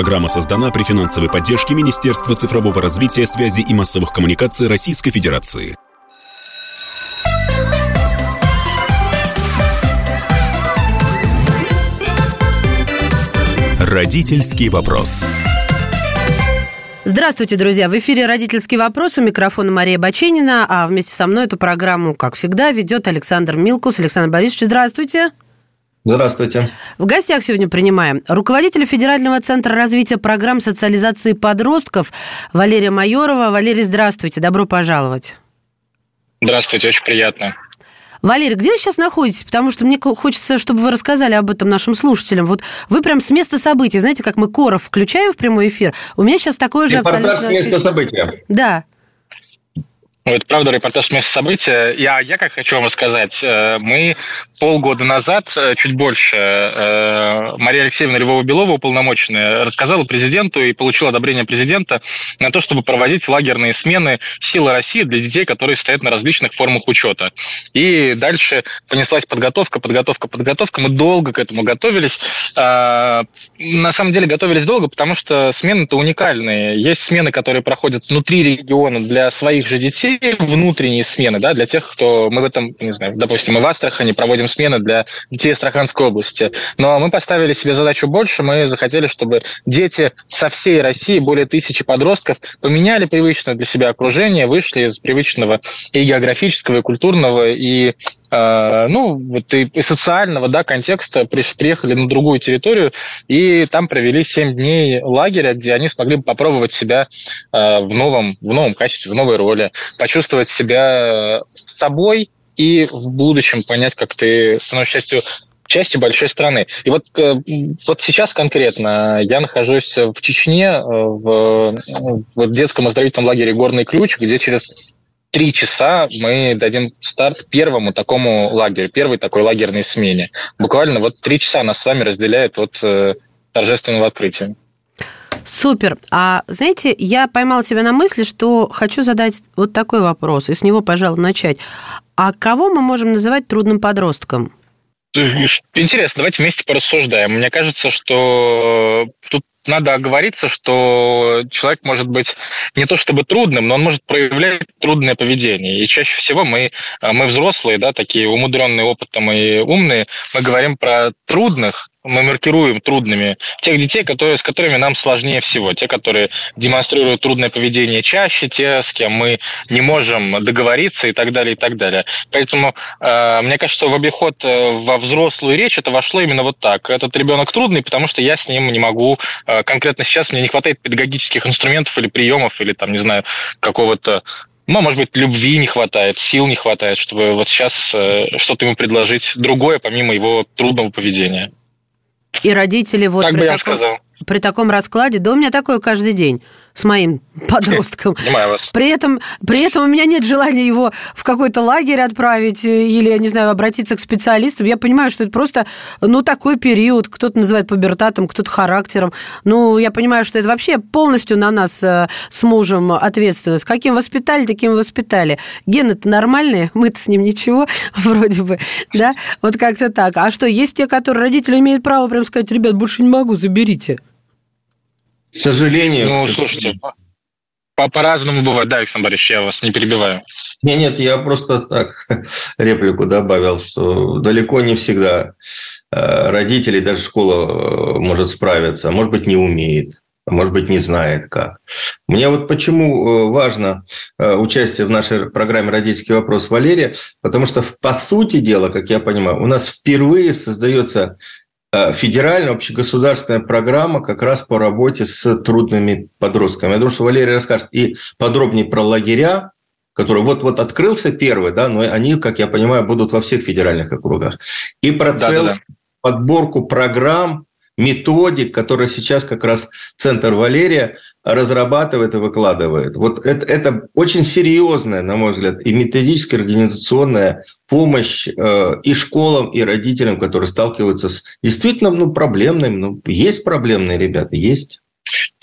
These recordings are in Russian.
Программа создана при финансовой поддержке Министерства цифрового развития, связи и массовых коммуникаций Российской Федерации. Родительский вопрос. Здравствуйте, друзья! В эфире «Родительский вопрос». У микрофона Мария Баченина, а вместе со мной эту программу, как всегда, ведет Александр Милкус. Александр Борисович, здравствуйте! Здравствуйте. В гостях сегодня принимаем руководителя Федерального центра развития программ социализации подростков Валерия Майорова. Валерий, здравствуйте, добро пожаловать. Здравствуйте, очень приятно. Валерий, где вы сейчас находитесь? Потому что мне хочется, чтобы вы рассказали об этом нашим слушателям. Вот вы прям с места событий, знаете, как мы Коров включаем в прямой эфир. У меня сейчас такое же абсолютно... с места события. Да. Ну, это правда репортаж с места события. Я, я как хочу вам рассказать. Э, мы полгода назад, э, чуть больше, э, Мария Алексеевна Львова-Белова, уполномоченная, рассказала президенту и получила одобрение президента на то, чтобы проводить лагерные смены «Силы России» для детей, которые стоят на различных формах учета. И дальше понеслась подготовка, подготовка, подготовка. Мы долго к этому готовились. На самом деле готовились долго, потому что смены-то уникальные. Есть смены, которые проходят внутри региона для своих же детей, внутренние смены, да, для тех, кто мы в этом, не знаю, допустим, мы в Астрахани проводим смены для детей Астраханской области. Но мы поставили себе задачу больше, мы захотели, чтобы дети со всей России, более тысячи подростков, поменяли привычное для себя окружение, вышли из привычного и географического, и культурного, и ну, вот и, и социального да, контекста приехали на другую территорию и там провели 7 дней лагеря, где они смогли попробовать себя э, в, новом, в новом качестве, в новой роли, почувствовать себя собой и в будущем понять, как ты становишься частью части большой страны. И вот, э, вот сейчас конкретно я нахожусь в Чечне, э, в, в детском оздоровительном лагере «Горный ключ», где через три часа мы дадим старт первому такому лагерю, первой такой лагерной смене. Буквально вот три часа нас с вами разделяет от э, торжественного открытия. Супер. А знаете, я поймала себя на мысли, что хочу задать вот такой вопрос, и с него, пожалуй, начать. А кого мы можем называть трудным подростком? Интересно, давайте вместе порассуждаем. Мне кажется, что тут надо оговориться, что человек может быть не то чтобы трудным, но он может проявлять трудное поведение. И чаще всего мы, мы взрослые, да, такие умудренные опытом и умные, мы говорим про трудных, мы маркируем трудными тех детей, которые, с которыми нам сложнее всего. Те, которые демонстрируют трудное поведение чаще, те, с кем мы не можем договориться и так далее, и так далее. Поэтому э, мне кажется, что в обиход э, во взрослую речь это вошло именно вот так. Этот ребенок трудный, потому что я с ним не могу э, конкретно сейчас, мне не хватает педагогических инструментов или приемов, или там, не знаю, какого-то ну, может быть, любви не хватает, сил не хватает, чтобы вот сейчас э, что-то ему предложить другое, помимо его трудного поведения. И родители вот так при, бы я таком, сказал. при таком раскладе, да у меня такое каждый день с моим подростком. Понимаю вас. При этом, при этом у меня нет желания его в какой-то лагерь отправить или, я не знаю, обратиться к специалистам. Я понимаю, что это просто, ну, такой период. Кто-то называет пубертатом, кто-то характером. Ну, я понимаю, что это вообще полностью на нас э, с мужем ответственность. Каким воспитали, таким воспитали. Гены-то нормальные, мы-то с ним ничего, вроде бы, да? Вот как-то так. А что, есть те, которые родители имеют право прям сказать, ребят, больше не могу, заберите. К сожалению. Ну, слушайте, по-разному бывает. Да, Александр Борисович, я вас не перебиваю. Нет, нет, я просто так реплику добавил, что далеко не всегда э, родители, даже школа э, может справиться, а может быть, не умеет, а может быть, не знает как. Мне вот почему э, важно участие в нашей программе «Родительский вопрос» Валерия, потому что, по сути дела, как я понимаю, у нас впервые создается федеральная общегосударственная программа как раз по работе с трудными подростками. Я думаю, что Валерий расскажет и подробнее про лагеря, который вот-вот открылся первый, да, но они, как я понимаю, будут во всех федеральных округах. И про да, целую да, да. подборку программ методик, которые сейчас как раз Центр Валерия разрабатывает и выкладывает. Вот это, это очень серьезная, на мой взгляд, и методическая, организационная помощь э, и школам, и родителям, которые сталкиваются с действительно ну, проблемным. Ну, есть проблемные ребята, есть.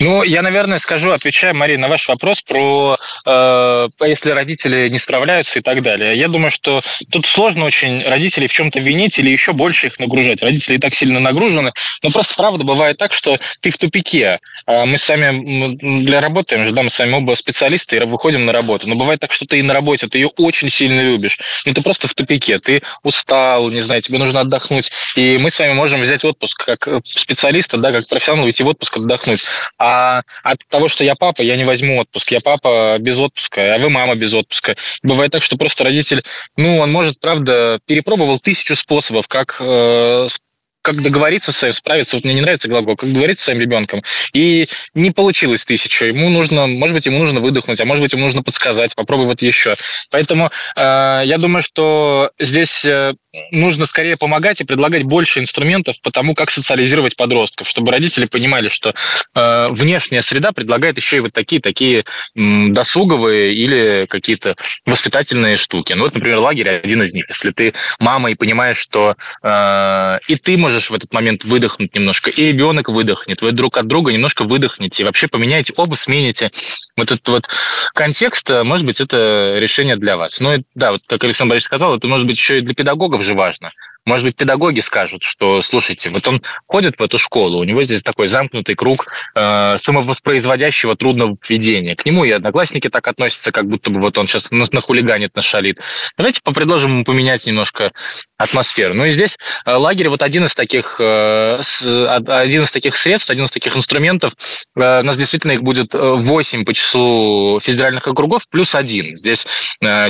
Ну, я, наверное, скажу, отвечая, Мария, на ваш вопрос про э, если родители не справляются и так далее. Я думаю, что тут сложно очень родителей в чем-то винить или еще больше их нагружать. Родители и так сильно нагружены. Но просто правда бывает так, что ты в тупике. А мы с вами для работаем же, да, мы с вами оба специалисты и выходим на работу. Но бывает так, что ты и на работе, ты ее очень сильно любишь. Но ты просто в тупике. Ты устал, не знаю, тебе нужно отдохнуть. И мы с вами можем взять отпуск как специалиста, да, как профессионал, уйти в отпуск отдохнуть. А от того, что я папа, я не возьму отпуск. Я папа без отпуска, а вы мама без отпуска. Бывает так, что просто родитель, ну, он может, правда, перепробовал тысячу способов, как э, как договориться с справиться, вот мне не нравится глагол, как договориться с своим ребенком, и не получилось тысяча, ему нужно, может быть, ему нужно выдохнуть, а может быть, ему нужно подсказать, попробуй вот еще. Поэтому э, я думаю, что здесь э, нужно скорее помогать и предлагать больше инструментов по тому, как социализировать подростков, чтобы родители понимали, что э, внешняя среда предлагает еще и вот такие такие м, досуговые или какие-то воспитательные штуки. Ну вот, например, лагерь один из них. Если ты мама и понимаешь, что э, и ты можешь в этот момент выдохнуть немножко, и ребенок выдохнет, вы друг от друга немножко выдохнете, вообще поменяете, оба смените вот этот вот контекст, э, может быть, это решение для вас. Ну, да, вот как Александр Борисович сказал, это может быть еще и для педагогов же важно. Может быть, педагоги скажут, что, слушайте, вот он ходит в эту школу, у него здесь такой замкнутый круг э, самовоспроизводящего трудного поведения. К нему и одноклассники так относятся, как будто бы вот он сейчас нахулиганит, нашалит. Давайте попредложим ему поменять немножко атмосферу. Ну и здесь э, лагерь вот один из таких, э, один из таких средств, один из таких инструментов. Э, у нас действительно их будет 8 по числу федеральных округов плюс один. Здесь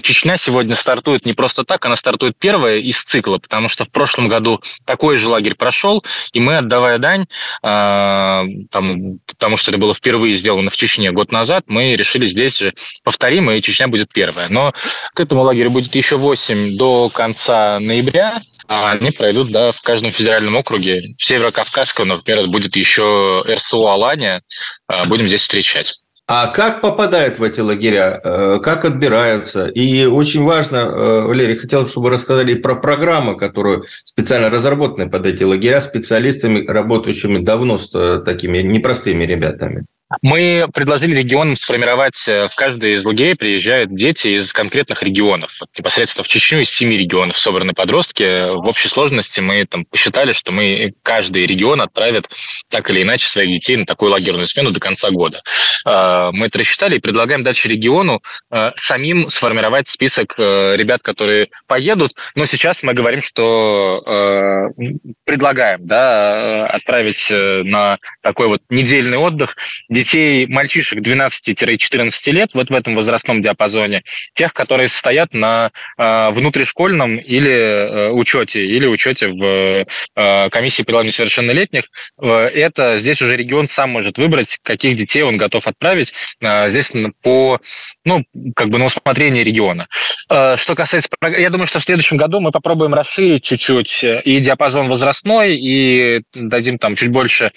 Чечня сегодня стартует не просто так, она стартует первая из цикла, потому что в прошлом году такой же лагерь прошел, и мы, отдавая дань, э, там, потому что это было впервые сделано в Чечне год назад, мы решили здесь же повторим, и Чечня будет первая. Но к этому лагерю будет еще 8 до конца ноября, а они пройдут да, в каждом федеральном округе. В Северо-Кавказском, например, будет еще РСУ «Алания». А, будем здесь встречать. А как попадают в эти лагеря, э, как отбираются? И очень важно, э, Валерий, хотел, чтобы рассказали про программы, которые специально разработаны под эти лагеря специалистами, работающими давно с э, такими непростыми ребятами. Мы предложили регионам сформировать, э, в каждый из лагерей приезжают дети из конкретных регионов. Вот непосредственно в Чечню из семи регионов собраны подростки. В общей сложности мы там посчитали, что мы каждый регион отправит так или иначе своих детей на такую лагерную смену до конца года. А, мы это рассчитали и предлагаем дальше региону э, самим сформировать список э, ребят, которые поедут. Но сейчас мы говорим, что предлагаем да, отправить на такой вот недельный отдых детей, мальчишек 12-14 лет, вот в этом возрастном диапазоне, тех, которые стоят на э, внутришкольном или э, учете, или учете в э, комиссии по делам несовершеннолетних. Э, это здесь уже регион сам может выбрать, каких детей он готов отправить. Э, здесь по, ну, как бы на усмотрение региона. Э, что касается... Я думаю, что в следующем году мы попробуем расширить чуть-чуть и диапазон возрастной, и дадим там чуть больше э,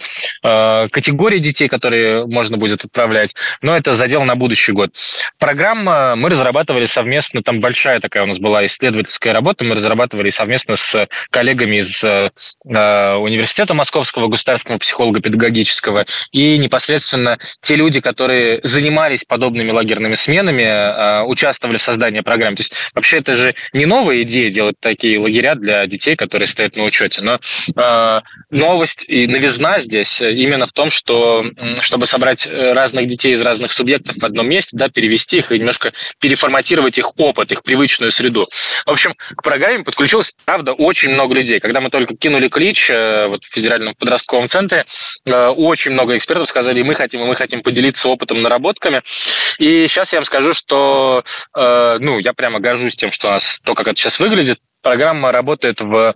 категорий детей, которые можно будет отправлять, но это задел на будущий год. Программа мы разрабатывали совместно, там большая такая у нас была исследовательская работа, мы разрабатывали совместно с коллегами из э, Университета Московского государственного психолого-педагогического и непосредственно те люди, которые занимались подобными лагерными сменами, э, участвовали в создании программы. То есть вообще это же не новая идея делать такие лагеря для детей, которые стоят на учете, но э, новость и новизна здесь именно в том, что чтобы собрать э, разных детей из разных субъектов в одном месте, да, перевести их и немножко переформатировать их опыт, их привычную среду. В общем, к программе подключилось, правда, очень много людей. Когда мы только кинули клич э, вот, в федеральном подростковом центре, э, очень много экспертов сказали, мы хотим, мы хотим поделиться опытом, наработками. И сейчас я вам скажу, что, ну, я прямо горжусь тем, что у нас то, как это сейчас выглядит. Программа работает в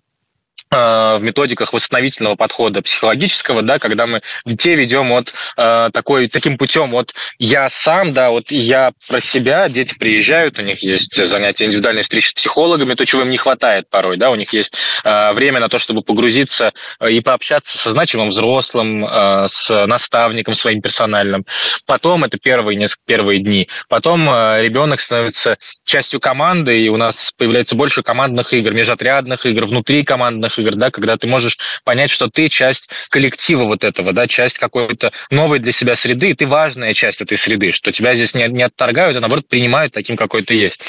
в методиках восстановительного подхода психологического, да, когда мы детей ведем от э, такой, таким путем, вот я сам, да, вот я про себя, дети приезжают, у них есть занятия индивидуальной встречи с психологами, то, чего им не хватает порой, да, у них есть э, время на то, чтобы погрузиться э, и пообщаться со значимым взрослым, э, с наставником своим персональным. Потом, это первые несколько первые дни, потом э, ребенок становится частью команды, и у нас появляется больше командных игр, межотрядных игр, внутри командных игр, да, когда ты можешь понять, что ты часть коллектива вот этого, да, часть какой-то новой для себя среды, и ты важная часть этой среды, что тебя здесь не, не отторгают, а наоборот принимают таким, какой ты есть.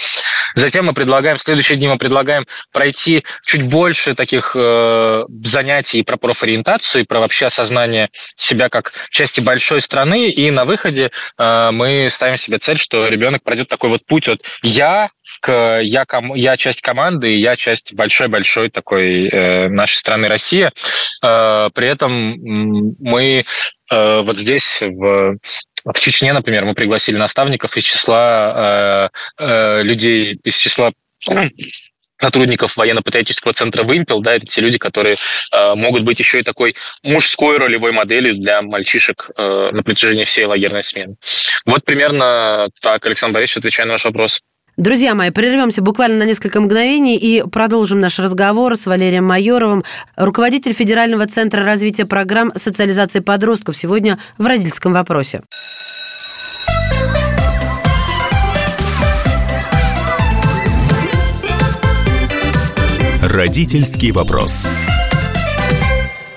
Затем мы предлагаем, в следующие дни мы предлагаем пройти чуть больше таких э, занятий про профориентацию, и про вообще осознание себя как части большой страны, и на выходе э, мы ставим себе цель, что ребенок пройдет такой вот путь от «я» к я, ком, я часть команды, я часть большой-большой такой э, нашей страны Россия. Э, при этом мы э, вот здесь в в Чечне, например, мы пригласили наставников из числа э, э, людей, из числа сотрудников военно-патриотического центра «Вымпел», да, это те люди, которые э, могут быть еще и такой мужской ролевой моделью для мальчишек э, на протяжении всей лагерной смены. Вот примерно так, Александр Борисович, отвечая на ваш вопрос. Друзья мои, прервемся буквально на несколько мгновений и продолжим наш разговор с Валерием Майоровым, руководитель Федерального центра развития программ социализации подростков, сегодня в родительском вопросе. Родительский вопрос.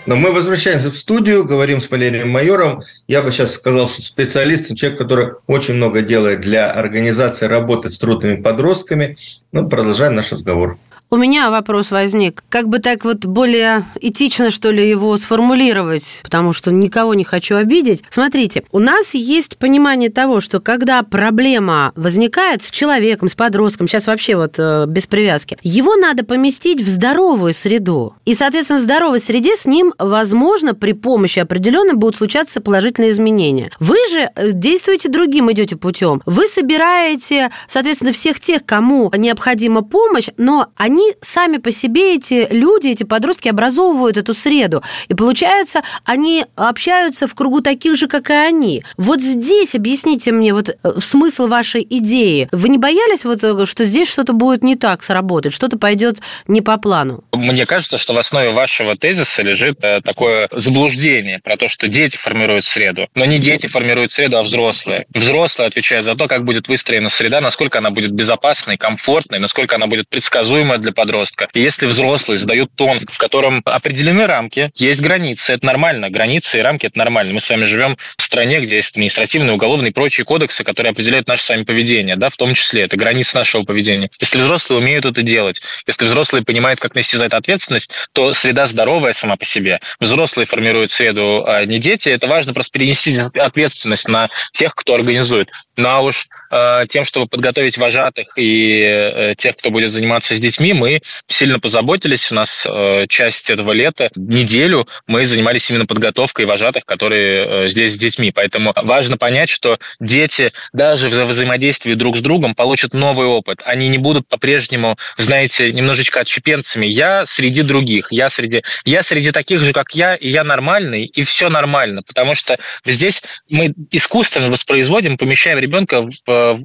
Но мы возвращаемся в студию, говорим с Валерием Майором. Я бы сейчас сказал, что специалист, человек, который очень много делает для организации работы с трудными подростками. Ну, продолжаем наш разговор. У меня вопрос возник. Как бы так вот более этично, что ли, его сформулировать, потому что никого не хочу обидеть. Смотрите, у нас есть понимание того, что когда проблема возникает с человеком, с подростком, сейчас вообще вот э, без привязки, его надо поместить в здоровую среду. И, соответственно, в здоровой среде с ним, возможно, при помощи определенной будут случаться положительные изменения. Вы же э, действуете другим, идете путем. Вы собираете, соответственно, всех тех, кому необходима помощь, но они они сами по себе, эти люди, эти подростки образовывают эту среду. И получается, они общаются в кругу таких же, как и они. Вот здесь объясните мне вот э, смысл вашей идеи. Вы не боялись, вот, э, что здесь что-то будет не так сработать, что-то пойдет не по плану? Мне кажется, что в основе вашего тезиса лежит э, такое заблуждение про то, что дети формируют среду. Но не дети формируют среду, а взрослые. Взрослые отвечают за то, как будет выстроена среда, насколько она будет безопасной, комфортной, насколько она будет предсказуемой для для подростка. И если взрослые задают тон, в котором определены рамки, есть границы, это нормально. Границы и рамки – это нормально. Мы с вами живем в стране, где есть административные, уголовные и прочие кодексы, которые определяют наше с вами поведение, да, в том числе это границы нашего поведения. Если взрослые умеют это делать, если взрослые понимают, как нести за это ответственность, то среда здоровая сама по себе. Взрослые формируют среду, а не дети. Это важно просто перенести ответственность на тех, кто организует. Ну а уж э, тем, чтобы подготовить вожатых и э, тех, кто будет заниматься с детьми, мы сильно позаботились. У нас э, часть этого лета, неделю, мы занимались именно подготовкой вожатых, которые э, здесь с детьми. Поэтому важно понять, что дети даже в взаимодействии друг с другом получат новый опыт. Они не будут по-прежнему, знаете, немножечко отщепенцами. Я среди других, я среди, я среди таких же, как я, и я нормальный, и все нормально. Потому что здесь мы искусственно воспроизводим, помещаем ребенка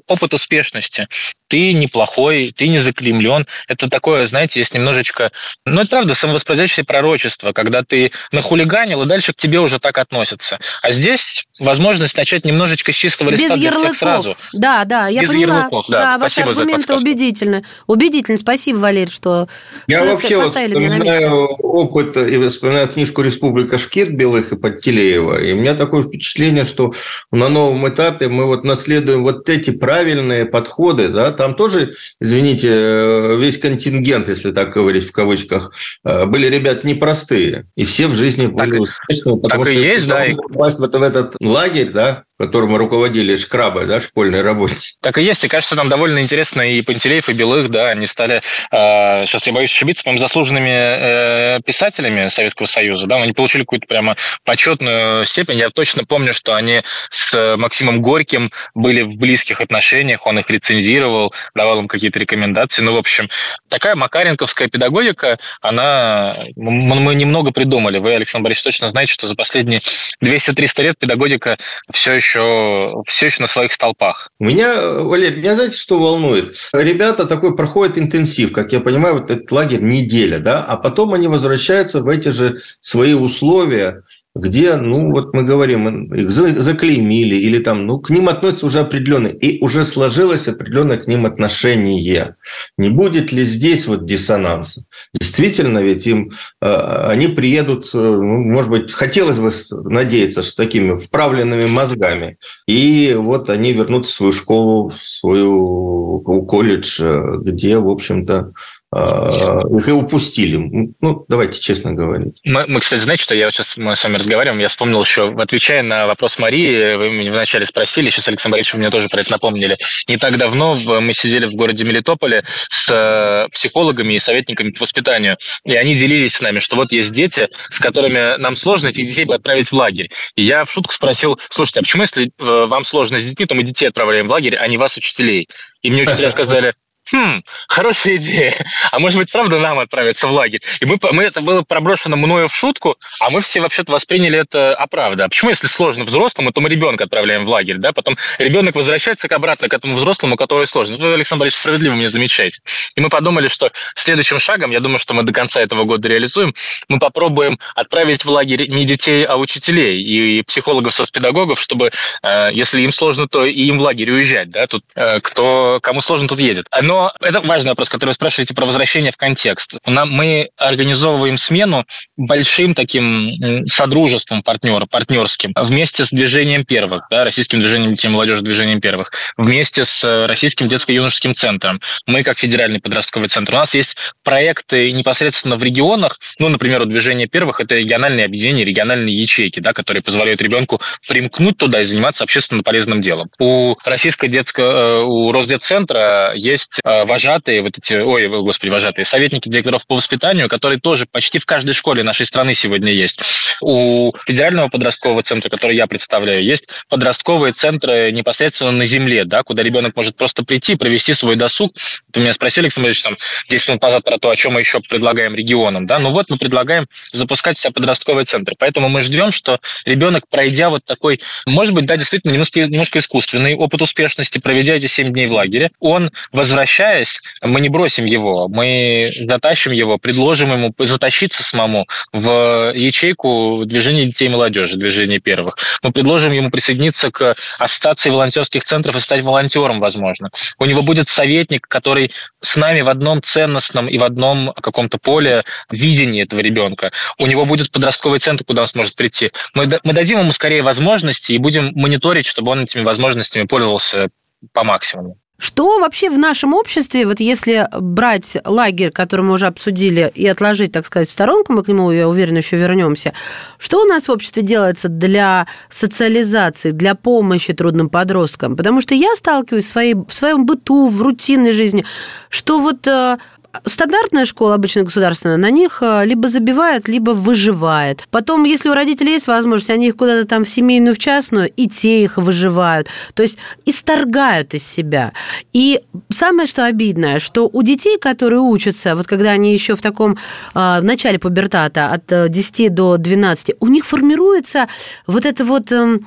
опыт успешности. Ты неплохой, ты не заклемлен. Это так такое, знаете, есть немножечко... Ну, это правда, самовоспроизводящее пророчество, когда ты нахулиганил, и дальше к тебе уже так относятся. А здесь возможность начать немножечко с чистого листа Без ярлыков. всех сразу. Да, да, я Без поняла. ярлыков, да. да ваши Спасибо аргументы убедительны. Убедительны. Спасибо, Валерий, что, Я что вообще вот поставили меня на место. опыт и вспоминаю книжку «Республика Шкет» Белых и Подтелеева, и у меня такое впечатление, что на новом этапе мы вот наследуем вот эти правильные подходы, да, там тоже, извините, э, весь контингент, если так говорить в кавычках, э, были ребят непростые. И все в жизни были успешными. Потому так что и есть, да. Попасть в этот лагерь, да, которым руководили шкрабы, да, школьной работе. Так и есть, и кажется, нам довольно интересно и Пантелеев, и Белых, да, они стали, э, сейчас я боюсь ошибиться, по-моему, заслуженными э, писателями Советского Союза, да, они получили какую-то прямо почетную степень. Я точно помню, что они с Максимом Горьким были в близких отношениях, он их рецензировал, давал им какие-то рекомендации. Ну, в общем, такая макаренковская педагогика, она, мы немного придумали. Вы, Александр Борисович, точно знаете, что за последние 200-300 лет педагогика все еще еще, все еще на своих столпах. Меня, Валерий, меня знаете, что волнует? Ребята такой проходят интенсив, как я понимаю, вот этот лагерь неделя, да, а потом они возвращаются в эти же свои условия, где, ну, вот мы говорим, их заклеймили, или там, ну, к ним относятся уже определенные, и уже сложилось определенное к ним отношение. Не будет ли здесь вот диссонанса? Действительно, ведь им, э, они приедут, э, ну, может быть, хотелось бы надеяться, что такими вправленными мозгами, и вот они вернутся в свою школу, в свою колледж, э, где, в общем-то, а, их и упустили. Ну, давайте честно говорить. Мы, мы, кстати, знаете, что я сейчас мы с вами разговариваем, я вспомнил еще, отвечая на вопрос Марии, вы меня вначале спросили, сейчас Александр Борисович мне тоже про это напомнили. Не так давно мы сидели в городе Мелитополе с э, психологами и советниками по воспитанию, и они делились с нами, что вот есть дети, с которыми нам сложно этих детей бы отправить в лагерь. И я в шутку спросил, слушайте, а почему, если э, вам сложно с детьми, то мы детей отправляем в лагерь, а не вас, учителей? И мне учителя сказали, хм, хорошая идея, а может быть, правда нам отправиться в лагерь? И мы, мы это было проброшено мною в шутку, а мы все вообще-то восприняли это оправда. А почему, если сложно взрослому, то мы ребенка отправляем в лагерь, да? Потом ребенок возвращается обратно к этому взрослому, который сложно. Вы, Александр Борисович, справедливо меня замечаете. И мы подумали, что следующим шагом, я думаю, что мы до конца этого года реализуем, мы попробуем отправить в лагерь не детей, а учителей и психологов, соцпедагогов, чтобы, э, если им сложно, то и им в лагерь уезжать, да? Тут э, кто, кому сложно, тут едет. Но но это важный вопрос, который вы спрашиваете про возвращение в контекст. Мы организовываем смену большим таким содружеством партнера, партнерским, вместе с движением первых, да, российским движением детей молодежи, движением первых, вместе с российским детско-юношеским центром. Мы, как федеральный подростковый центр, у нас есть проекты непосредственно в регионах, ну, например, у движения первых это региональные объединения, региональные ячейки, да, которые позволяют ребенку примкнуть туда и заниматься общественно полезным делом. У российского детского, э, у Росдетцентра есть Э, вожатые, вот эти, ой, господи, вожатые, советники директоров по воспитанию, которые тоже почти в каждой школе нашей страны сегодня есть. У федерального подросткового центра, который я представляю, есть подростковые центры непосредственно на земле, да, куда ребенок может просто прийти, провести свой досуг. Ты меня спросили, Александр Ильич, там, 10 минут назад про то, о чем мы еще предлагаем регионам, да, ну вот мы предлагаем запускать себя подростковые центры. Поэтому мы ждем, что ребенок, пройдя вот такой, может быть, да, действительно, немножко, немножко искусственный опыт успешности, проведя эти 7 дней в лагере, он возвращается возвращаясь, мы не бросим его, мы затащим его, предложим ему затащиться самому в ячейку движения детей и молодежи, движения первых. Мы предложим ему присоединиться к ассоциации волонтерских центров и стать волонтером, возможно. У него будет советник, который с нами в одном ценностном и в одном каком-то поле видении этого ребенка. У него будет подростковый центр, куда он сможет прийти. Мы, мы дадим ему скорее возможности и будем мониторить, чтобы он этими возможностями пользовался по максимуму. Что вообще в нашем обществе, вот если брать лагерь, который мы уже обсудили, и отложить, так сказать, в сторонку, мы к нему, я уверена, еще вернемся, что у нас в обществе делается для социализации, для помощи трудным подросткам? Потому что я сталкиваюсь в, своей, в своем быту, в рутинной жизни, что вот э, стандартная школа, обычно государственная, на них э, либо забивают, либо выживает. Потом, если у родителей есть возможность, они их куда-то там в семейную, в частную, и те их выживают. То есть исторгают из себя. И самое, что обидное, что у детей, которые учатся, вот когда они еще в таком э, в начале пубертата от 10 э, до 12, у них формируется вот это вот эм,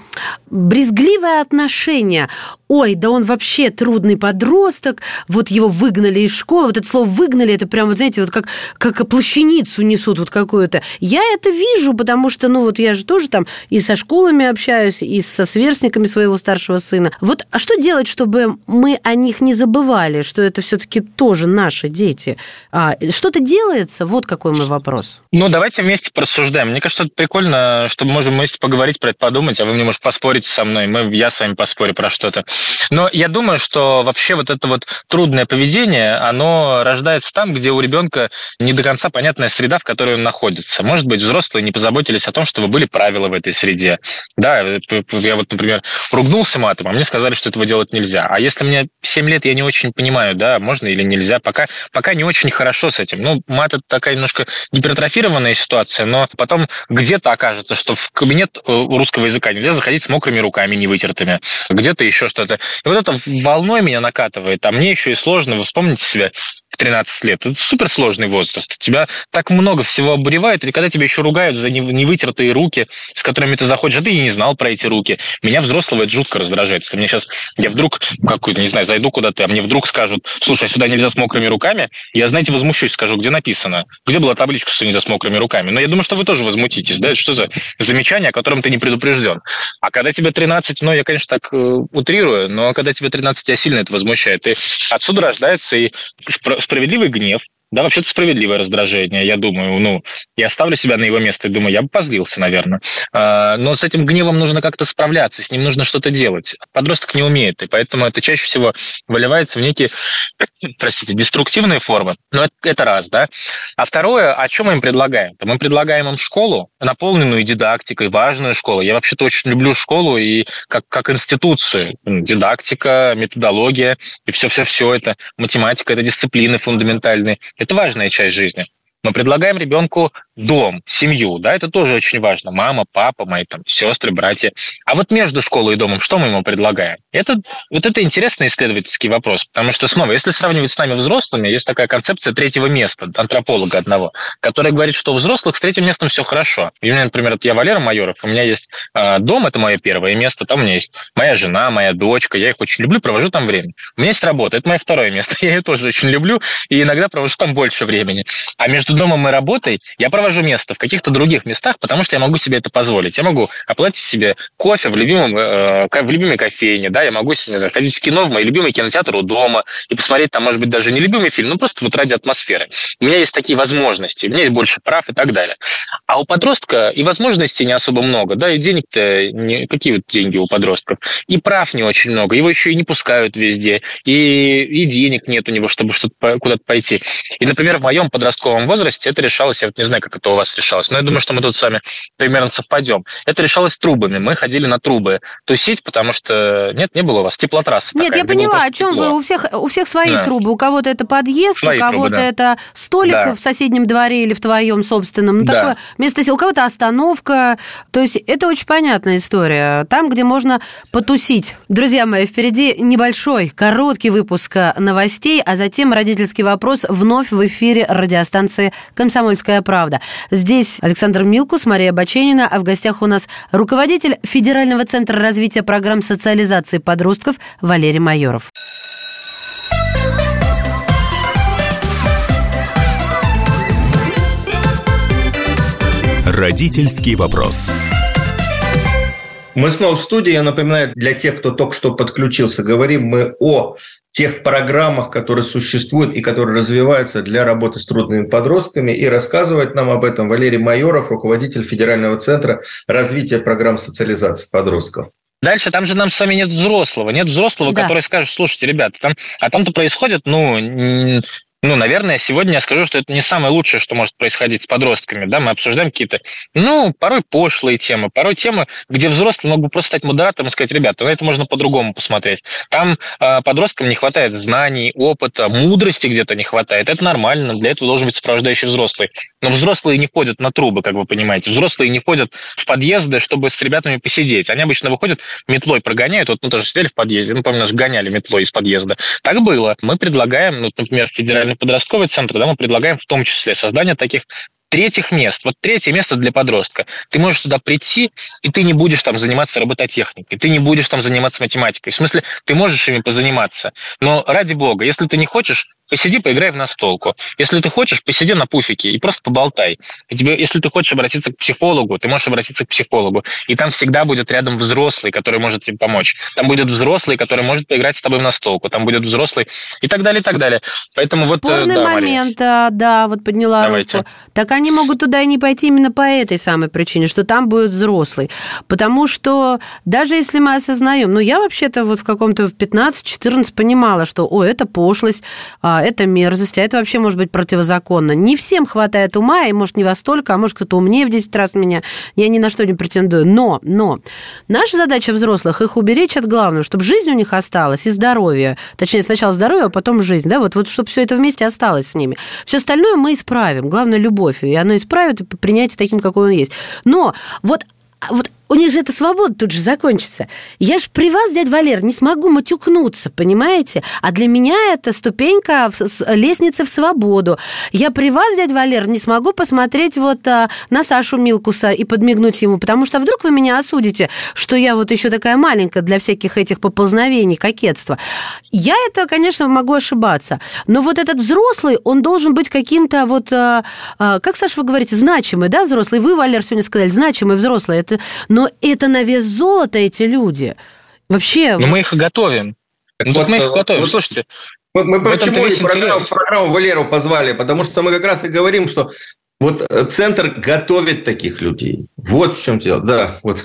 брезгливое отношение. Ой, да он вообще трудный подросток, вот его выгнали из школы, вот это слово «выгнали» выгнали, это прямо, знаете, вот как, как плащаницу несут вот какую-то. Я это вижу, потому что, ну, вот я же тоже там и со школами общаюсь, и со сверстниками своего старшего сына. Вот, а что делать, чтобы мы о них не забывали, что это все-таки тоже наши дети? А, что-то делается? Вот какой мой вопрос. Ну, давайте вместе порассуждаем. Мне кажется, это прикольно, что мы можем вместе поговорить про это, подумать, а вы мне, может, поспорите со мной, мы, я с вами поспорю про что-то. Но я думаю, что вообще вот это вот трудное поведение, оно рождается находится там, где у ребенка не до конца понятная среда, в которой он находится. Может быть, взрослые не позаботились о том, чтобы были правила в этой среде. Да, я вот, например, ругнулся матом, а мне сказали, что этого делать нельзя. А если мне 7 лет, я не очень понимаю, да, можно или нельзя, пока, пока не очень хорошо с этим. Ну, мат – это такая немножко гипертрофированная ситуация, но потом где-то окажется, что в кабинет э, русского языка нельзя заходить с мокрыми руками, не вытертыми, где-то еще что-то. И вот это волной меня накатывает, а мне еще и сложно. Вы вспомните себя, в 13 лет. Это суперсложный возраст. Тебя так много всего обуревает, и когда тебя еще ругают за невытертые руки, с которыми ты заходишь, а ты и не знал про эти руки. Меня взрослого это жутко раздражает. Если мне сейчас, я вдруг какую-то, не знаю, зайду куда-то, а мне вдруг скажут, слушай, сюда нельзя с мокрыми руками, я, знаете, возмущусь, скажу, где написано, где была табличка, что нельзя с мокрыми руками. Но я думаю, что вы тоже возмутитесь, да, что за замечание, о котором ты не предупрежден. А когда тебе 13, ну, я, конечно, так э, утрирую, но когда тебе 13, тебя сильно это возмущает. И отсюда рождается и справедливый гнев, да, вообще-то справедливое раздражение, я думаю. Ну, я ставлю себя на его место и думаю, я бы позлился, наверное. А, но с этим гневом нужно как-то справляться, с ним нужно что-то делать. Подросток не умеет, и поэтому это чаще всего выливается в некие, простите, деструктивные формы. Но это, это раз, да. А второе, о чем мы им предлагаем? Мы предлагаем им школу, наполненную дидактикой, важную школу. Я вообще-то очень люблю школу и как, как институцию. Дидактика, методология и все-все-все это. Математика – это дисциплины фундаментальные это важная часть жизни. Мы предлагаем ребенку дом, семью, да, это тоже очень важно. Мама, папа, мои там сестры, братья. А вот между школой и домом что мы ему предлагаем? Это, вот это интересный исследовательский вопрос, потому что, снова, если сравнивать с нами взрослыми, есть такая концепция третьего места, антрополога одного, который говорит, что у взрослых с третьим местом все хорошо. И у меня, например, вот я Валера Майоров, у меня есть э, дом, это мое первое место, там у меня есть моя жена, моя дочка, я их очень люблю, провожу там время. У меня есть работа, это мое второе место, я ее тоже очень люблю, и иногда провожу там больше времени. А между домом и работой я провожу место в каких-то других местах, потому что я могу себе это позволить. Я могу оплатить себе кофе в, любимом, э, в любимой кофейне, да, я могу знаю, ходить в кино, в мой любимый кинотеатр у дома и посмотреть там, может быть, даже не любимый фильм, ну просто вот ради атмосферы. У меня есть такие возможности, у меня есть больше прав и так далее. А у подростка и возможностей не особо много, да, и денег-то не... какие вот деньги у подростков? И прав не очень много, его еще и не пускают везде, и, и денег нет у него, чтобы что-то куда-то пойти. И, например, в моем подростковом возрасте возрасте это решалось, я вот не знаю, как это у вас решалось, но я думаю, что мы тут с вами примерно совпадем. Это решалось трубами. Мы ходили на трубы тусить, потому что нет, не было у вас теплотрасса. Нет, такая, я поняла, о чем тепло. вы. У всех, у всех свои да. трубы. У кого-то это подъезд, свои у кого-то да. это столик да. в соседнем дворе или в твоем собственном. Ну, да. такое место, у кого-то остановка. То есть это очень понятная история. Там, где можно потусить. Друзья мои, впереди небольшой, короткий выпуск новостей, а затем родительский вопрос вновь в эфире радиостанции «Комсомольская правда». Здесь Александр Милкус, Мария Баченина, а в гостях у нас руководитель Федерального центра развития программ социализации подростков Валерий Майоров. Родительский вопрос. Мы снова в студии. Я напоминаю, для тех, кто только что подключился, говорим мы о тех программах, которые существуют и которые развиваются для работы с трудными подростками. И рассказывает нам об этом Валерий Майоров, руководитель Федерального центра развития программ социализации подростков. Дальше там же нам с вами нет взрослого. Нет взрослого, да. который скажет, слушайте, ребята, там, а там-то происходит, ну, ну, наверное, сегодня я скажу, что это не самое лучшее, что может происходить с подростками. Да? Мы обсуждаем какие-то, ну, порой пошлые темы, порой темы, где взрослый мог бы просто стать модератором и сказать, ребята, на это можно по-другому посмотреть. Там э, подросткам не хватает знаний, опыта, мудрости где-то не хватает. Это нормально, для этого должен быть сопровождающий взрослый. Но взрослые не ходят на трубы, как вы понимаете. Взрослые не ходят в подъезды, чтобы с ребятами посидеть. Они обычно выходят, метлой прогоняют. Вот мы тоже сидели в подъезде, ну, помню, нас гоняли метлой из подъезда. Так было. Мы предлагаем, ну, например, федеральный подростковый центр, да, мы предлагаем в том числе создание таких третьих мест. Вот третье место для подростка. Ты можешь туда прийти, и ты не будешь там заниматься робототехникой, ты не будешь там заниматься математикой. В смысле, ты можешь ими позаниматься. Но ради бога, если ты не хочешь, посиди, поиграй в настолку. Если ты хочешь, посиди на пуфике и просто поболтай. И тебе, если ты хочешь обратиться к психологу, ты можешь обратиться к психологу. И там всегда будет рядом взрослый, который может тебе помочь. Там будет взрослый, который может поиграть с тобой в настолку. Там будет взрослый и так далее, и так далее. Поэтому Спорный вот... Спорный да, момент, Мария. да, вот подняла Давайте. руку. Так они могут туда и не пойти именно по этой самой причине, что там будет взрослый. Потому что даже если мы осознаем, ну, я вообще-то вот в каком-то в 15-14 понимала, что, о, это пошлость, а, это мерзость, а это вообще может быть противозаконно. Не всем хватает ума, и может не во столько, а может кто-то умнее в 10 раз меня. Я ни на что не претендую. Но, но, наша задача взрослых их уберечь от главного, чтобы жизнь у них осталась и здоровье. Точнее, сначала здоровье, а потом жизнь. Да? Вот, вот чтобы все это вместе осталось с ними. Все остальное мы исправим. Главное, любовь. И оно исправит и принять таким, какой он есть. Но вот вот у них же эта свобода тут же закончится. Я ж при вас, дядя Валер, не смогу матюкнуться, понимаете? А для меня это ступенька лестницы в свободу. Я при вас, дядя Валер, не смогу посмотреть вот а, на Сашу Милкуса и подмигнуть ему, потому что вдруг вы меня осудите, что я вот еще такая маленькая для всяких этих поползновений, кокетства. Я это, конечно, могу ошибаться, но вот этот взрослый, он должен быть каким-то вот, а, а, как, Саша, вы говорите, значимый, да, взрослый? Вы, Валер, сегодня сказали, значимый взрослый. Это, но это на вес золота эти люди. Вообще... Но мы их готовим. Так ну, вот, мы их готовим. Вот, Слушайте, мы, мы почему и программу, программу Валеру позвали? Потому что мы как раз и говорим, что вот э, центр готовит таких людей. Вот в чем дело. Да, вот.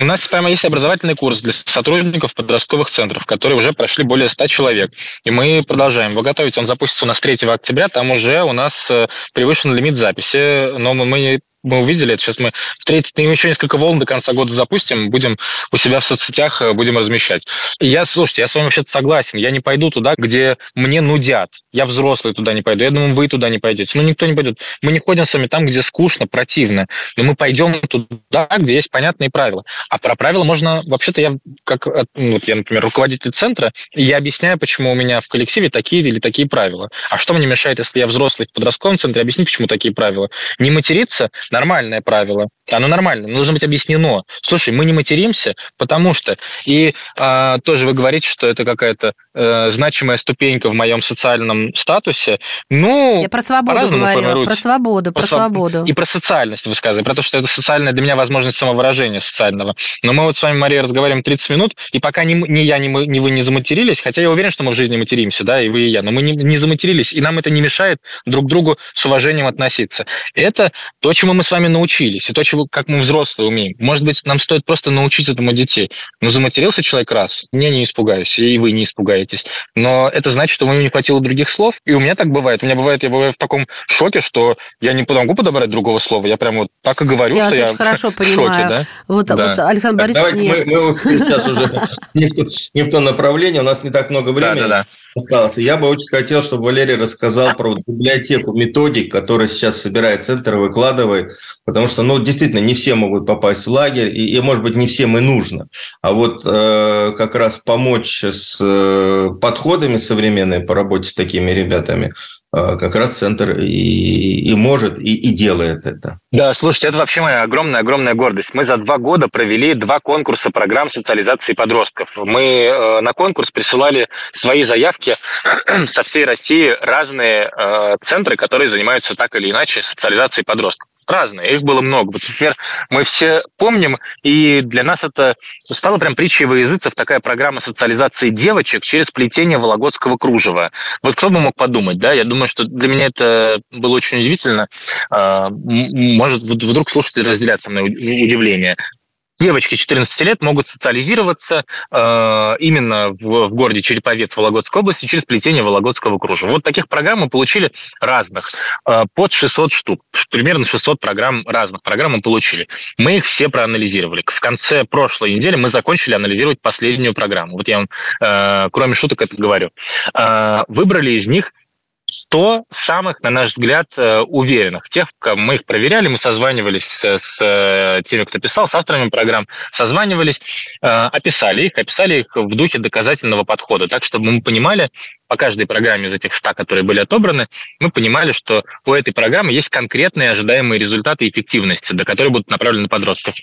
У нас прямо есть образовательный курс для сотрудников подростковых центров, которые уже прошли более 100 человек. И мы продолжаем его готовить. Он запустится у нас 3 октября. Там уже у нас э, превышен лимит записи. Но мы мы увидели это. Сейчас мы в 30 еще несколько волн до конца года запустим, будем у себя в соцсетях э, будем размещать. я, слушайте, я с вами вообще согласен. Я не пойду туда, где мне нудят. Я взрослый туда не пойду. Я думаю, вы туда не пойдете. Ну, никто не пойдет. Мы не ходим с вами там, где скучно, противно. Но мы пойдем туда, где есть понятные правила. А про правила можно... Вообще-то я, как ну, вот я, например, руководитель центра, я объясняю, почему у меня в коллективе такие или такие правила. А что мне мешает, если я взрослый в подростковом центре, объяснить, почему такие правила? Не материться, нормальное правило. Оно нормально, но должно быть объяснено. Слушай, мы не материмся, потому что... И а, тоже вы говорите, что это какая-то э, значимая ступенька в моем социальном статусе. Ну, Я про свободу говорила, про свободу, про, про свободу. И про социальность вы сказали, про то, что это социальная для меня возможность самовыражения социального. Но мы вот с вами, Мария, разговариваем 30 минут, и пока ни, ни я, ни, мы, ни вы не заматерились, хотя я уверен, что мы в жизни материмся, да, и вы, и я, но мы не, не заматерились, и нам это не мешает друг другу с уважением относиться. Это то, чему мы с вами научились, и то, чего, как мы взрослые умеем. Может быть, нам стоит просто научить этому детей. Ну, заматерился человек раз, я не испугаюсь, и вы не испугаетесь. Но это значит, что у меня не хватило других слов, и у меня так бывает. У меня бывает, я бываю в таком шоке, что я не могу подобрать другого слова. Я прям вот так и говорю, я что я хорошо в понимаю. шоке. Да? Вот, да. вот Александр Борисович, нет. Мы, мы сейчас уже не в, не в то направление, у нас не так много времени да, да, да. Осталось. Я бы очень хотел, чтобы Валерий рассказал про библиотеку методик, которая сейчас собирает центр, выкладывает, потому что, ну, действительно, не все могут попасть в лагерь, и, и может быть, не всем и нужно. А вот э, как раз помочь с э, подходами современными по работе с такими ребятами, э, как раз центр и, и может, и, и делает это. Да, слушайте, это вообще моя огромная-огромная гордость. Мы за два года провели два конкурса программ социализации подростков. Мы э, на конкурс присылали свои заявки со всей России разные э, центры, которые занимаются так или иначе социализацией подростков разные, их было много. Вот, например, мы все помним, и для нас это стало прям притчей во языцев такая программа социализации девочек через плетение вологодского кружева. Вот кто бы мог подумать, да? Я думаю, что для меня это было очень удивительно. А, может, вдруг слушатели разделят со мной удивление девочки 14 лет могут социализироваться э, именно в, в городе Череповец Вологодской области через плетение Вологодского кружева. Вот таких программ мы получили разных, э, под 600 штук. Примерно 600 программ, разных программ мы получили. Мы их все проанализировали. В конце прошлой недели мы закончили анализировать последнюю программу. Вот я вам, э, кроме шуток, это говорю. Э, выбрали из них 100 самых, на наш взгляд, э, уверенных. Тех, мы их проверяли, мы созванивались с, с э, теми, кто писал, с авторами программ, созванивались, э, описали их, описали их в духе доказательного подхода, так, чтобы мы понимали, по каждой программе из этих 100, которые были отобраны, мы понимали, что у этой программы есть конкретные ожидаемые результаты эффективности, до которые будут направлены на подростков.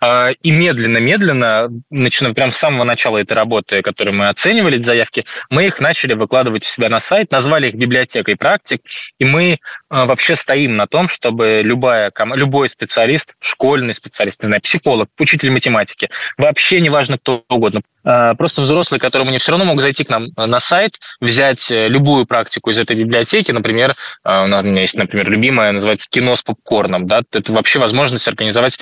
А, и медленно-медленно, начиная прямо с самого начала этой работы, которую мы оценивали, заявки, мы их начали выкладывать у себя на сайт, назвали их библиотекой практик, и мы а, вообще стоим на том, чтобы любая, любой специалист, школьный специалист, не знаю, психолог, учитель математики, вообще неважно кто угодно, просто взрослый, которому не все равно мог зайти к нам на сайт, взять э, любую практику из этой библиотеки, например, у меня есть, например, любимая, называется кино с попкорном, да, это вообще возможность организовать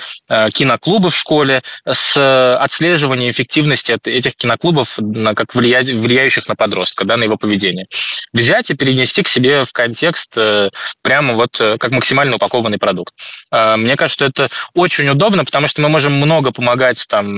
киноклубы в школе с отслеживанием эффективности этих киноклубов, как влияющих на подростка, да, на его поведение. Взять и перенести к себе в контекст э, прямо вот э, как максимально упакованный продукт. Мне кажется, что это очень удобно, потому что мы можем много помогать там,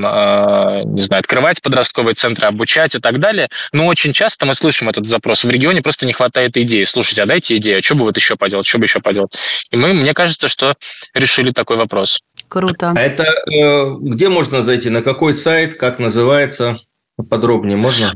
не знаю, открывать подростковые центры, обучать и так далее, но очень часто мы слышим этот запрос. В регионе просто не хватает идеи. Слушайте, а дайте идею, а что бы вот еще поделать, что бы еще поделать. И мы, мне кажется, что решили такой вопрос. Круто. А это э, где можно зайти? На какой сайт? Как называется? Подробнее можно?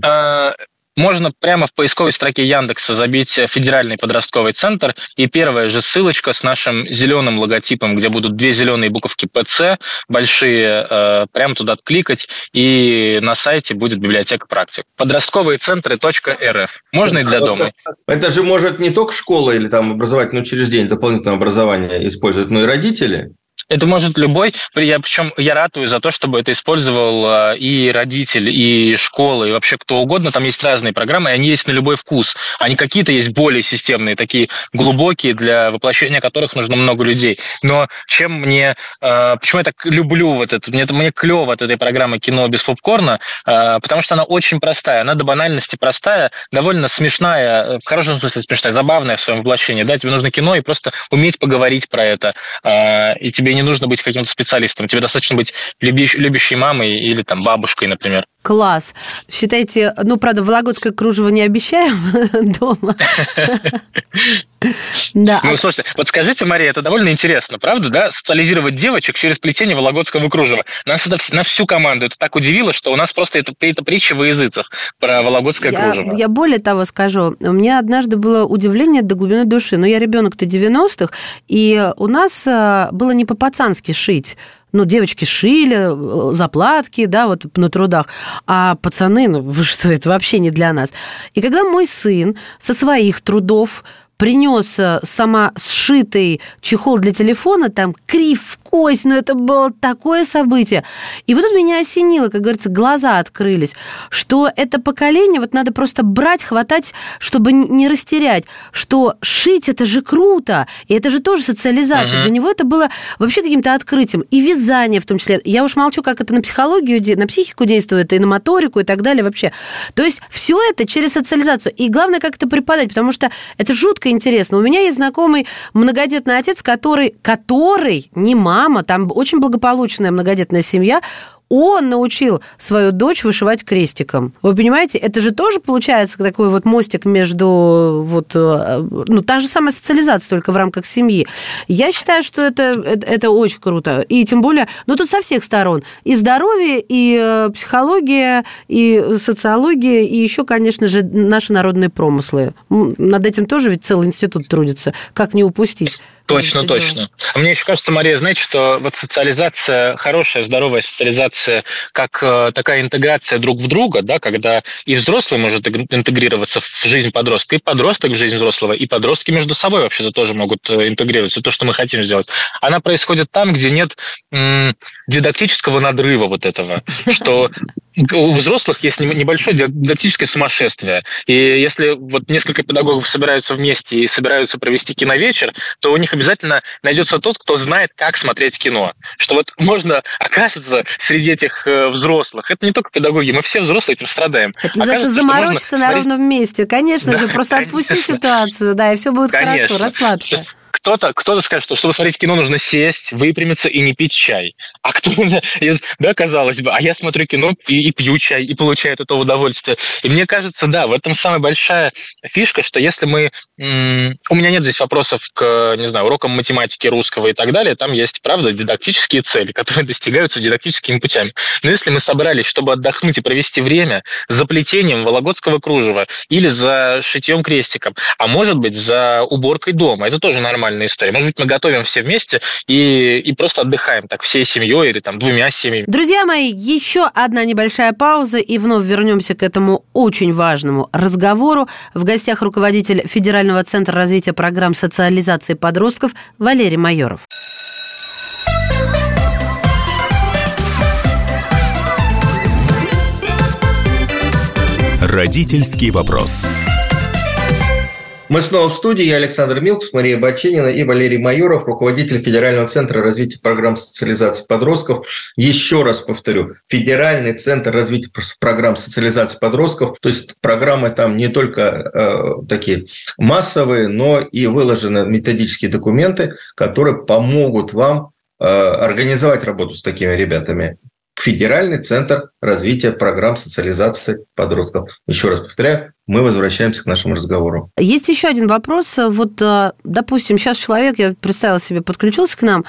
Можно прямо в поисковой строке Яндекса забить федеральный подростковый центр, и первая же ссылочка с нашим зеленым логотипом, где будут две зеленые буковки ПЦ, большие, э, прямо туда кликать, и на сайте будет библиотека практик. Подростковые центры .рф. Можно и для дома. Это же может не только школа или там образовательное учреждение дополнительное образование использовать, но и родители. Это может любой, я, причем я ратую за то, чтобы это использовал а, и родитель, и школа, и вообще кто угодно. Там есть разные программы, и они есть на любой вкус. Они какие-то есть более системные, такие глубокие, для воплощения которых нужно много людей. Но чем мне... А, почему я так люблю вот это? Мне, мне клево от этой программы «Кино без попкорна», а, потому что она очень простая. Она до банальности простая, довольно смешная, в хорошем смысле смешная, забавная в своем воплощении. Да, тебе нужно кино и просто уметь поговорить про это. И тебе не нужно быть каким-то специалистом. Тебе достаточно быть любящ, любящей мамой или там бабушкой, например. Класс. Считайте, ну, правда, вологодское кружево не обещаем дома. Да. Ну, слушайте, вот скажите, Мария, это довольно интересно, правда, да, социализировать девочек через плетение вологодского кружева. Нас это на всю команду это так удивило, что у нас просто это, это притча во языцах про вологодское я, кружево. Я более того скажу, у меня однажды было удивление до глубины души. Но ну, я ребенок-то 90-х, и у нас а, было не по-пацански шить ну, девочки шили, э, заплатки, да, вот на трудах, а пацаны, ну, вы что, это вообще не для нас. И когда мой сын со своих трудов принес э, сама сшитый чехол для телефона, там крив в кость, но это было такое событие. И вот тут меня осенило, как говорится, глаза открылись, что это поколение вот надо просто брать, хватать, чтобы не растерять, что шить это же круто, и это же тоже социализация. Uh-huh. Для него это было вообще каким-то открытием. И вязание в том числе. Я уж молчу, как это на психологию, на психику действует, и на моторику, и так далее вообще. То есть все это через социализацию. И главное, как это преподать, потому что это жутко жутко интересно. У меня есть знакомый многодетный отец, который, который, не мама, там очень благополучная многодетная семья, он научил свою дочь вышивать крестиком. Вы понимаете, это же тоже получается такой вот мостик между вот, э, ну, та же самая социализация, только в рамках семьи. Я считаю, что это, это, это очень круто. И тем более, ну, тут со всех сторон. И здоровье, и э, психология, и социология, и еще, конечно же, наши народные промыслы. Над этим тоже ведь целый институт трудится. Как не упустить? Точно, точно. А мне еще кажется, Мария, знаете, что вот социализация, хорошая, здоровая социализация, как э, такая интеграция друг в друга, да, когда и взрослый может интегрироваться в жизнь подростка, и подросток в жизнь взрослого, и подростки между собой вообще-то тоже могут э, интегрироваться, то, что мы хотим сделать. Она происходит там, где нет м- дидактического надрыва вот этого, что у взрослых есть небольшое дидактическое сумасшествие. И если вот несколько педагогов собираются вместе и собираются провести киновечер, то у них обязательно найдется тот, кто знает, как смотреть кино. Что вот можно, оказывается, среди этих э, взрослых, это не только педагоги, мы все взрослые этим страдаем. Это называется заморочиться на ровном месте. Конечно да, же, просто конечно. отпусти ситуацию, да, и все будет конечно. хорошо, расслабься кто-то кто скажет, что чтобы смотреть кино, нужно сесть, выпрямиться и не пить чай. А кто-то, да, казалось бы, а я смотрю кино и, и пью чай, и получаю от этого удовольствие. И мне кажется, да, в этом самая большая фишка, что если мы... У меня нет здесь вопросов к, не знаю, урокам математики, русского и так далее. Там есть, правда, дидактические цели, которые достигаются дидактическими путями. Но если мы собрались, чтобы отдохнуть и провести время за плетением вологодского кружева или за шитьем крестиком, а может быть, за уборкой дома, это тоже нормально нормальная история. Может быть, мы готовим все вместе и, и просто отдыхаем так всей семьей или там двумя семьями. Друзья мои, еще одна небольшая пауза и вновь вернемся к этому очень важному разговору. В гостях руководитель Федерального центра развития программ социализации подростков Валерий Майоров. Родительский вопрос. Мы снова в студии. Я Александр Милкус, Мария Баченина и Валерий Майоров, руководитель Федерального центра развития программ социализации подростков. Еще раз повторю, Федеральный центр развития программ социализации подростков. То есть программы там не только э, такие массовые, но и выложены методические документы, которые помогут вам э, организовать работу с такими Федеральный центр развития программ социализации подростков. Еще раз повторяю, мы возвращаемся к нашему разговору. Есть еще один вопрос. Вот, э, допустим, сейчас человек, я представила себе, подключился к нам,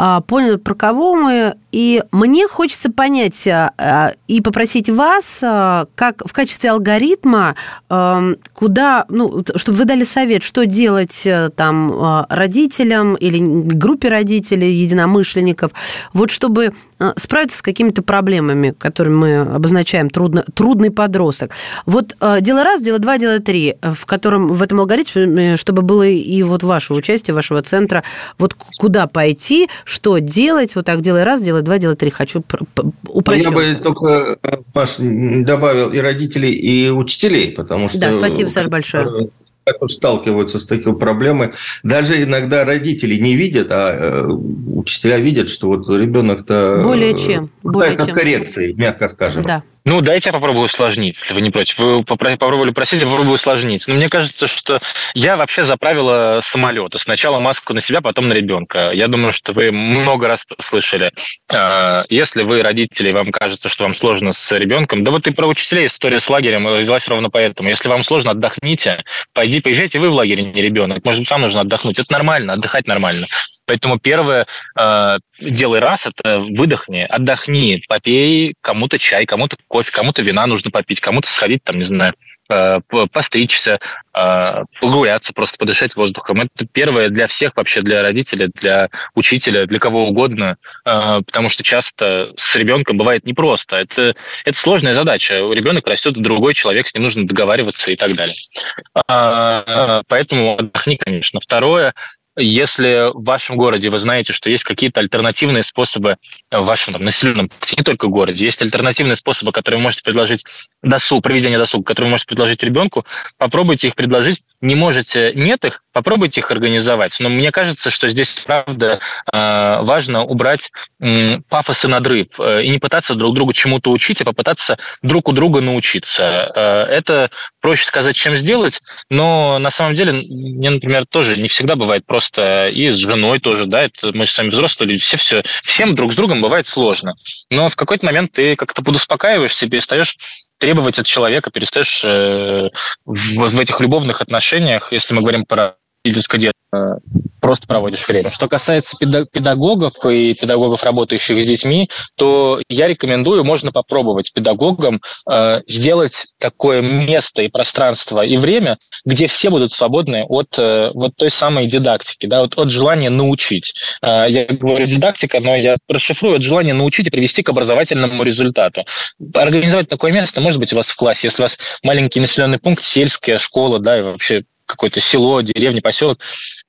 а, понял, про кого мы. И мне хочется понять а, и попросить вас, как в качестве алгоритма, куда, ну, чтобы вы дали совет, что делать э, там родителям или группе родителей, единомышленников, вот чтобы справиться с какими-то проблемами, которыми мы обозначаем трудно, трудный подросток. Вот дело раз, дело два, дело три, в котором в этом алгоритме, чтобы было и вот ваше участие, вашего центра, вот куда пойти, что делать, вот так делай раз, делай два, делай три. Хочу упрощать. Я бы только, Паш, добавил и родителей, и учителей, потому что... Да, спасибо, Саша, большое сталкиваются с такой проблемой. Даже иногда родители не видят, а э, учителя видят, что вот ребенок-то... Более чем. Более чем. коррекции, мягко скажем. Да. Ну, дайте я попробую усложнить, если вы не против. Вы попробовали просить, я попробую усложнить. Но мне кажется, что я вообще за правило самолета. Сначала маску на себя, потом на ребенка. Я думаю, что вы много раз слышали. А, если вы родители, вам кажется, что вам сложно с ребенком, да вот и про учителей история с лагерем развилась ровно поэтому. Если вам сложно, отдохните, пойди, поезжайте вы в лагерь, не ребенок. Может быть, вам нужно отдохнуть. Это нормально, отдыхать нормально. Поэтому первое, э, делай раз, это выдохни, отдохни, попей кому-то чай, кому-то кофе, кому-то вина нужно попить, кому-то сходить, там, не знаю, э, постричься, э, погуляться, просто подышать воздухом. Это первое для всех вообще, для родителя, для учителя, для кого угодно, э, потому что часто с ребенком бывает непросто. Это, это сложная задача. У ребенка растет другой человек, с ним нужно договариваться и так далее. А, поэтому отдохни, конечно. Второе, если в вашем городе вы знаете, что есть какие-то альтернативные способы в вашем там, населенном не только в городе, есть альтернативные способы, которые вы можете предложить досуг, проведение досуга, которые вы можете предложить ребенку, попробуйте их предложить. Не можете, нет их, попробуйте их организовать. Но мне кажется, что здесь, правда, э, важно убрать пафос и надрыв э, и не пытаться друг другу чему-то учить, а попытаться друг у друга научиться. Э, это проще сказать, чем сделать, но на самом деле мне, например, тоже не всегда бывает просто и с женой тоже, да, это мы сами взрослые люди, все, все, всем друг с другом бывает сложно. Но в какой-то момент ты как-то подуспокаиваешься, перестаешь требовать от человека, перестаешь в, в этих любовных отношениях, если мы говорим про родительское детство, просто проводишь время. Что касается педагогов и педагогов, работающих с детьми, то я рекомендую, можно попробовать педагогам э, сделать такое место и пространство и время, где все будут свободны от э, вот той самой дидактики, да, вот от желания научить. Э, я говорю дидактика, но я расшифрую от желания научить и привести к образовательному результату. Организовать такое место может быть у вас в классе, если у вас маленький населенный пункт, сельская школа, да, и вообще какое-то село, деревня, поселок,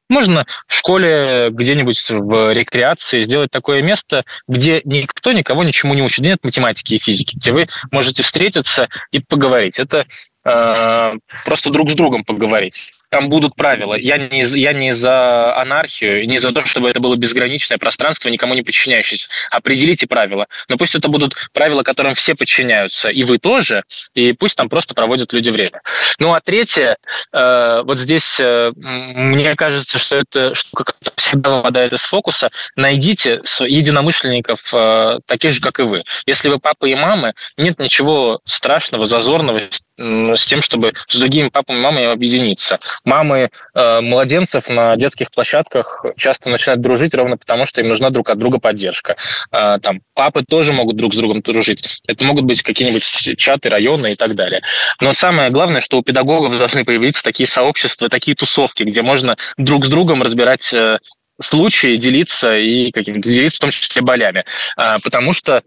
можно в школе где-нибудь в рекреации сделать такое место, где никто никого ничему не учит, нет математики и физики, где вы можете встретиться и поговорить. Это э, просто друг с другом поговорить там будут правила. Я не, я не за анархию, не за то, чтобы это было безграничное пространство, никому не подчиняющееся. Определите правила. Но пусть это будут правила, которым все подчиняются, и вы тоже, и пусть там просто проводят люди время. Ну а третье, э, вот здесь э, мне кажется, что это штука всегда выпадает из фокуса. Найдите единомышленников, э, таких же, как и вы. Если вы папа и мамы, нет ничего страшного, зазорного с тем, чтобы с другими папами и мамами объединиться. Мамы э, младенцев на детских площадках часто начинают дружить ровно потому, что им нужна друг от друга поддержка. Э, там папы тоже могут друг с другом дружить. Это могут быть какие-нибудь чаты района и так далее. Но самое главное, что у педагогов должны появиться такие сообщества, такие тусовки, где можно друг с другом разбирать э, случаи, делиться и какими-то делиться в том числе болями. А, потому что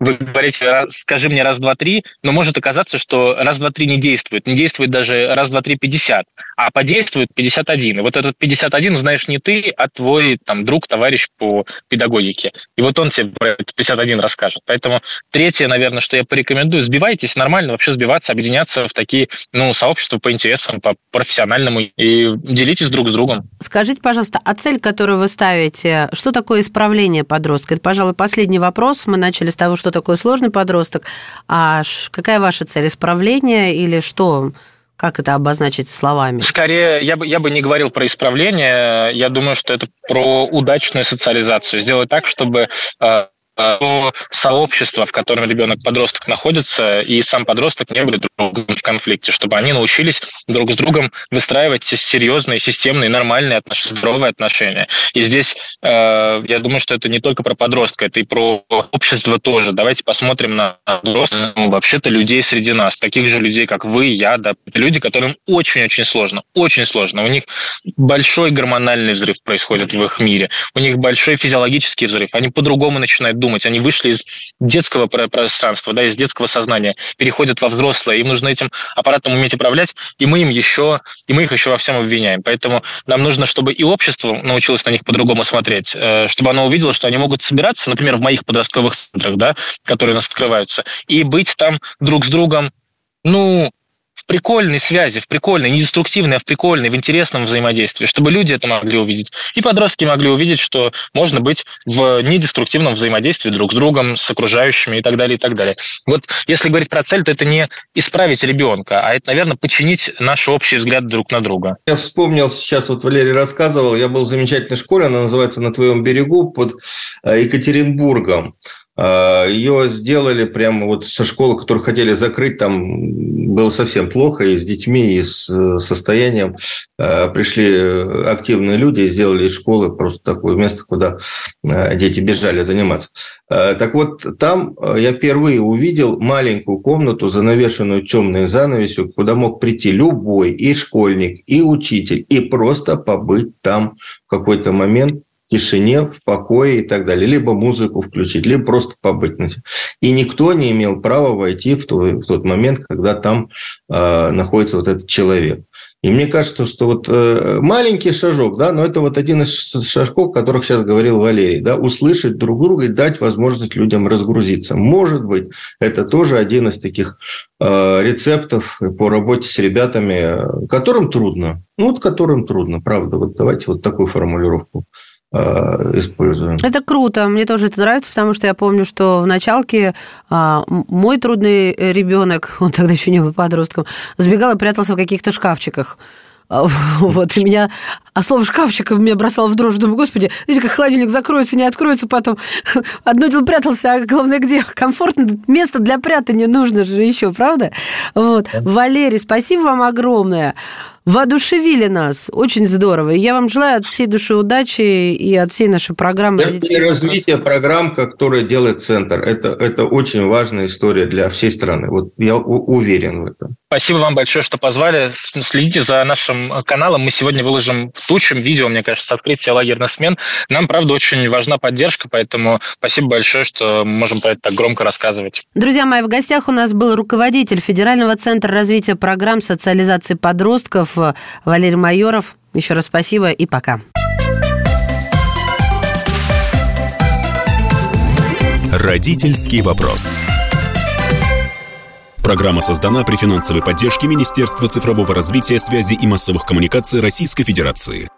вы говорите, скажи мне раз, два, три, но может оказаться, что раз, два, три не действует. Не действует даже раз, два, три, пятьдесят, а подействует 51. И вот этот 51 знаешь не ты, а твой там, друг, товарищ по педагогике. И вот он тебе про этот 51 расскажет. Поэтому третье, наверное, что я порекомендую, сбивайтесь нормально, вообще сбиваться, объединяться в такие ну, сообщества по интересам, по профессиональному и делитесь друг с другом. Скажите, пожалуйста, а цель, которую вы ставите, что такое исправление подростка? Это, пожалуй, последний вопрос. Мы начали с того, что что такое сложный подросток, а какая ваша цель? Исправление или что? Как это обозначить словами? Скорее, я бы, я бы не говорил про исправление. Я думаю, что это про удачную социализацию. Сделать так, чтобы э, то сообщество, в котором ребенок-подросток находится, и сам подросток не были друг другом в конфликте, чтобы они научились друг с другом выстраивать серьезные, системные, нормальные отношения, здоровые отношения. И здесь э, я думаю, что это не только про подростка, это и про общество тоже. Давайте посмотрим на подростков, ну, вообще-то людей среди нас, таких же людей, как вы, я, да, это люди, которым очень-очень сложно, очень сложно. У них большой гормональный взрыв происходит в их мире, у них большой физиологический взрыв, они по-другому начинают думать, они вышли из детского пространства, да, из детского сознания, переходят во взрослое, им нужно этим аппаратом уметь управлять, и мы им еще, и мы их еще во всем обвиняем. Поэтому нам нужно, чтобы и общество научилось на них по-другому смотреть, э, чтобы оно увидело, что они могут собираться, например, в моих подростковых центрах, да, которые у нас открываются, и быть там друг с другом, ну, прикольной связи, в прикольной, не деструктивной, а в прикольной, в интересном взаимодействии, чтобы люди это могли увидеть. И подростки могли увидеть, что можно быть в недеструктивном взаимодействии друг с другом, с окружающими и так далее, и так далее. Вот если говорить про цель, то это не исправить ребенка, а это, наверное, починить наши общие взгляды друг на друга. Я вспомнил сейчас, вот Валерий рассказывал, я был в замечательной школе, она называется «На твоем берегу» под э, Екатеринбургом. А, Ее сделали прямо вот со школы, которую хотели закрыть, там было совсем плохо, и с детьми, и с э, состоянием. А, пришли активные люди и сделали из школы просто такое место, куда дети бежали заниматься. Так вот, там я впервые увидел маленькую комнату, занавешенную темной занавесью, куда мог прийти любой и школьник, и учитель, и просто побыть там в какой-то момент тишине, в покое и так далее. Либо музыку включить, либо просто побыть. И никто не имел права войти в, тот, в тот момент, когда там э, находится вот этот человек. И мне кажется, что вот э, маленький шажок, да, но это вот один из шажков, о которых сейчас говорил Валерий, да, услышать друг друга и дать возможность людям разгрузиться. Может быть, это тоже один из таких э, рецептов по работе с ребятами, которым трудно. Ну, вот которым трудно, правда. Вот давайте вот такую формулировку используем. Это круто, мне тоже это нравится, потому что я помню, что в началке а, мой трудный ребенок, он тогда еще не был подростком, сбегал и прятался в каких-то шкафчиках. А, вот, и меня... А слово «шкафчик» меня бросало в дрожь. Думаю, господи, видите, как холодильник закроется, не откроется потом. Одно дело прятался, а главное, где? Комфортно. Место для прятания нужно же еще, правда? Вот. Валерий, спасибо вам огромное воодушевили нас. Очень здорово. И я вам желаю от всей души удачи и от всей нашей программы. Это развитие программ, которые делает Центр. Это, это очень важная история для всей страны. Вот я уверен в этом. Спасибо вам большое, что позвали. Следите за нашим каналом. Мы сегодня выложим тучем видео, мне кажется, с открытия лагерных смен. Нам, правда, очень важна поддержка, поэтому спасибо большое, что мы можем про это так громко рассказывать. Друзья мои, в гостях у нас был руководитель Федерального центра развития программ социализации подростков Валерий Майоров. Еще раз спасибо и пока. Родительский вопрос. Программа создана при финансовой поддержке Министерства цифрового развития, связи и массовых коммуникаций Российской Федерации.